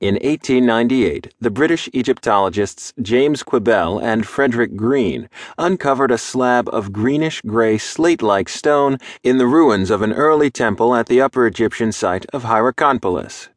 In 1898, the British Egyptologists James Quibell and Frederick Green uncovered a slab of greenish gray slate like stone in the ruins of an early temple at the Upper Egyptian site of Hierakonpolis.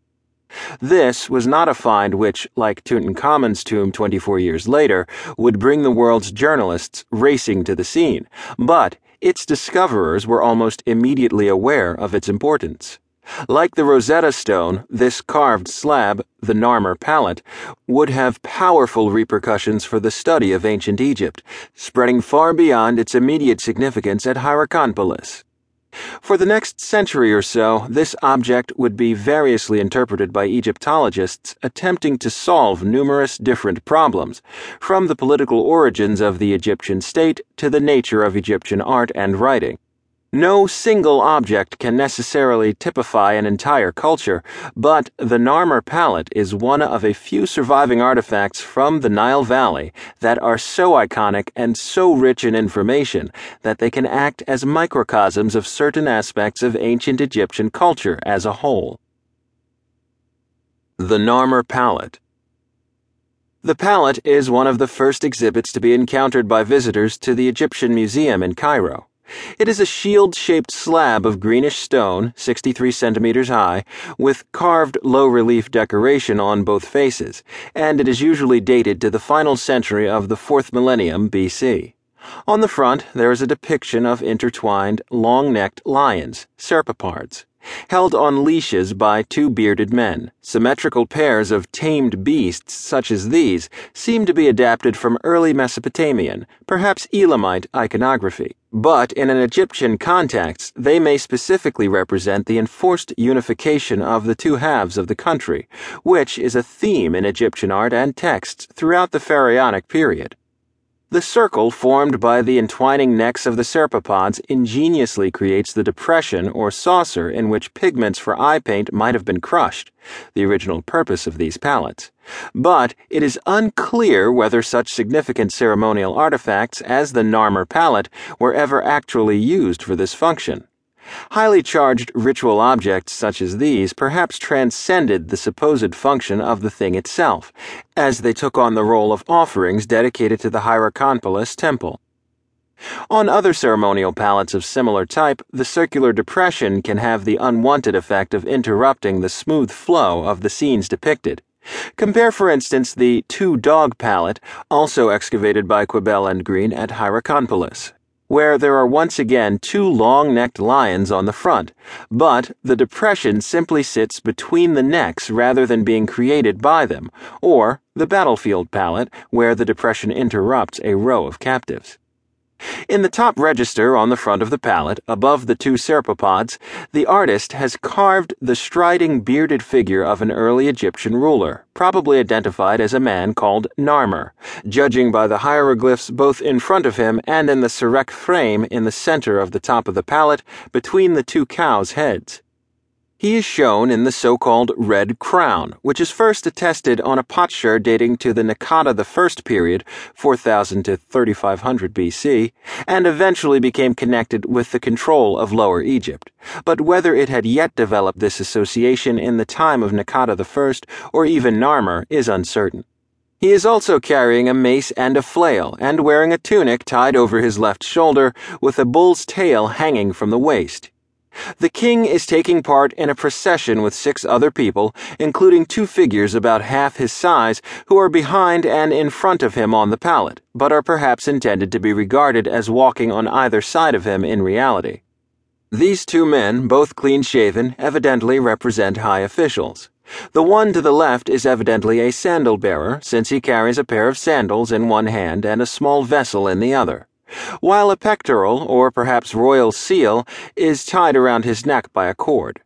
This was not a find which, like Tutankhamun's tomb 24 years later, would bring the world's journalists racing to the scene, but its discoverers were almost immediately aware of its importance. Like the Rosetta Stone, this carved slab, the Narmer palette, would have powerful repercussions for the study of ancient Egypt, spreading far beyond its immediate significance at Hierakonpolis. For the next century or so, this object would be variously interpreted by Egyptologists attempting to solve numerous different problems, from the political origins of the Egyptian state to the nature of Egyptian art and writing. No single object can necessarily typify an entire culture, but the Narmer palette is one of a few surviving artifacts from the Nile Valley that are so iconic and so rich in information that they can act as microcosms of certain aspects of ancient Egyptian culture as a whole. The Narmer Palette The palette is one of the first exhibits to be encountered by visitors to the Egyptian Museum in Cairo. It is a shield shaped slab of greenish stone, 63 centimeters high, with carved low relief decoration on both faces, and it is usually dated to the final century of the fourth millennium BC. On the front, there is a depiction of intertwined, long necked lions, serpopards held on leashes by two bearded men. Symmetrical pairs of tamed beasts such as these seem to be adapted from early Mesopotamian, perhaps Elamite iconography. But in an Egyptian context, they may specifically represent the enforced unification of the two halves of the country, which is a theme in Egyptian art and texts throughout the Pharaonic period. The circle formed by the entwining necks of the serpopards ingeniously creates the depression or saucer in which pigments for eye paint might have been crushed, the original purpose of these palettes. But it is unclear whether such significant ceremonial artifacts as the Narmer palette were ever actually used for this function. Highly charged ritual objects such as these perhaps transcended the supposed function of the thing itself, as they took on the role of offerings dedicated to the Hierakonpolis temple. On other ceremonial palettes of similar type, the circular depression can have the unwanted effect of interrupting the smooth flow of the scenes depicted. Compare, for instance, the two dog palette, also excavated by Quibell and Green at Hierakonpolis where there are once again two long necked lions on the front, but the depression simply sits between the necks rather than being created by them, or the battlefield palette, where the depression interrupts a row of captives. In the top register on the front of the palette, above the two serpopards, the artist has carved the striding bearded figure of an early Egyptian ruler, probably identified as a man called Narmer, judging by the hieroglyphs both in front of him and in the serekh frame in the center of the top of the palette between the two cows' heads. He is shown in the so called Red Crown, which is first attested on a potsherd dating to the Naqada I period, 4000 to 3500 BC, and eventually became connected with the control of Lower Egypt. But whether it had yet developed this association in the time of Naqada I or even Narmer is uncertain. He is also carrying a mace and a flail, and wearing a tunic tied over his left shoulder, with a bull's tail hanging from the waist. The king is taking part in a procession with six other people, including two figures about half his size who are behind and in front of him on the palette, but are perhaps intended to be regarded as walking on either side of him in reality. These two men, both clean shaven, evidently represent high officials. The one to the left is evidently a sandal bearer, since he carries a pair of sandals in one hand and a small vessel in the other while a pectoral, or perhaps royal seal, is tied around his neck by a cord.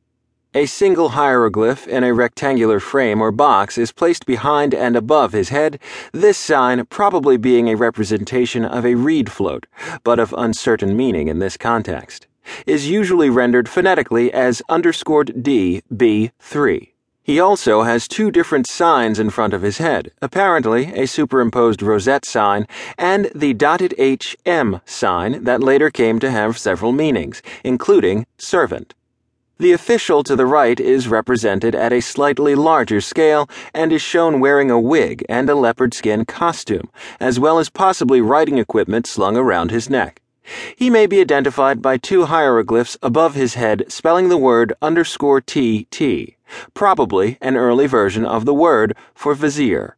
A single hieroglyph in a rectangular frame or box is placed behind and above his head, this sign probably being a representation of a reed float, but of uncertain meaning in this context, is usually rendered phonetically as underscored D B 3. He also has two different signs in front of his head, apparently a superimposed rosette sign and the dotted HM sign that later came to have several meanings, including servant. The official to the right is represented at a slightly larger scale and is shown wearing a wig and a leopard skin costume, as well as possibly writing equipment slung around his neck. He may be identified by two hieroglyphs above his head spelling the word underscore TT, probably an early version of the word for vizier.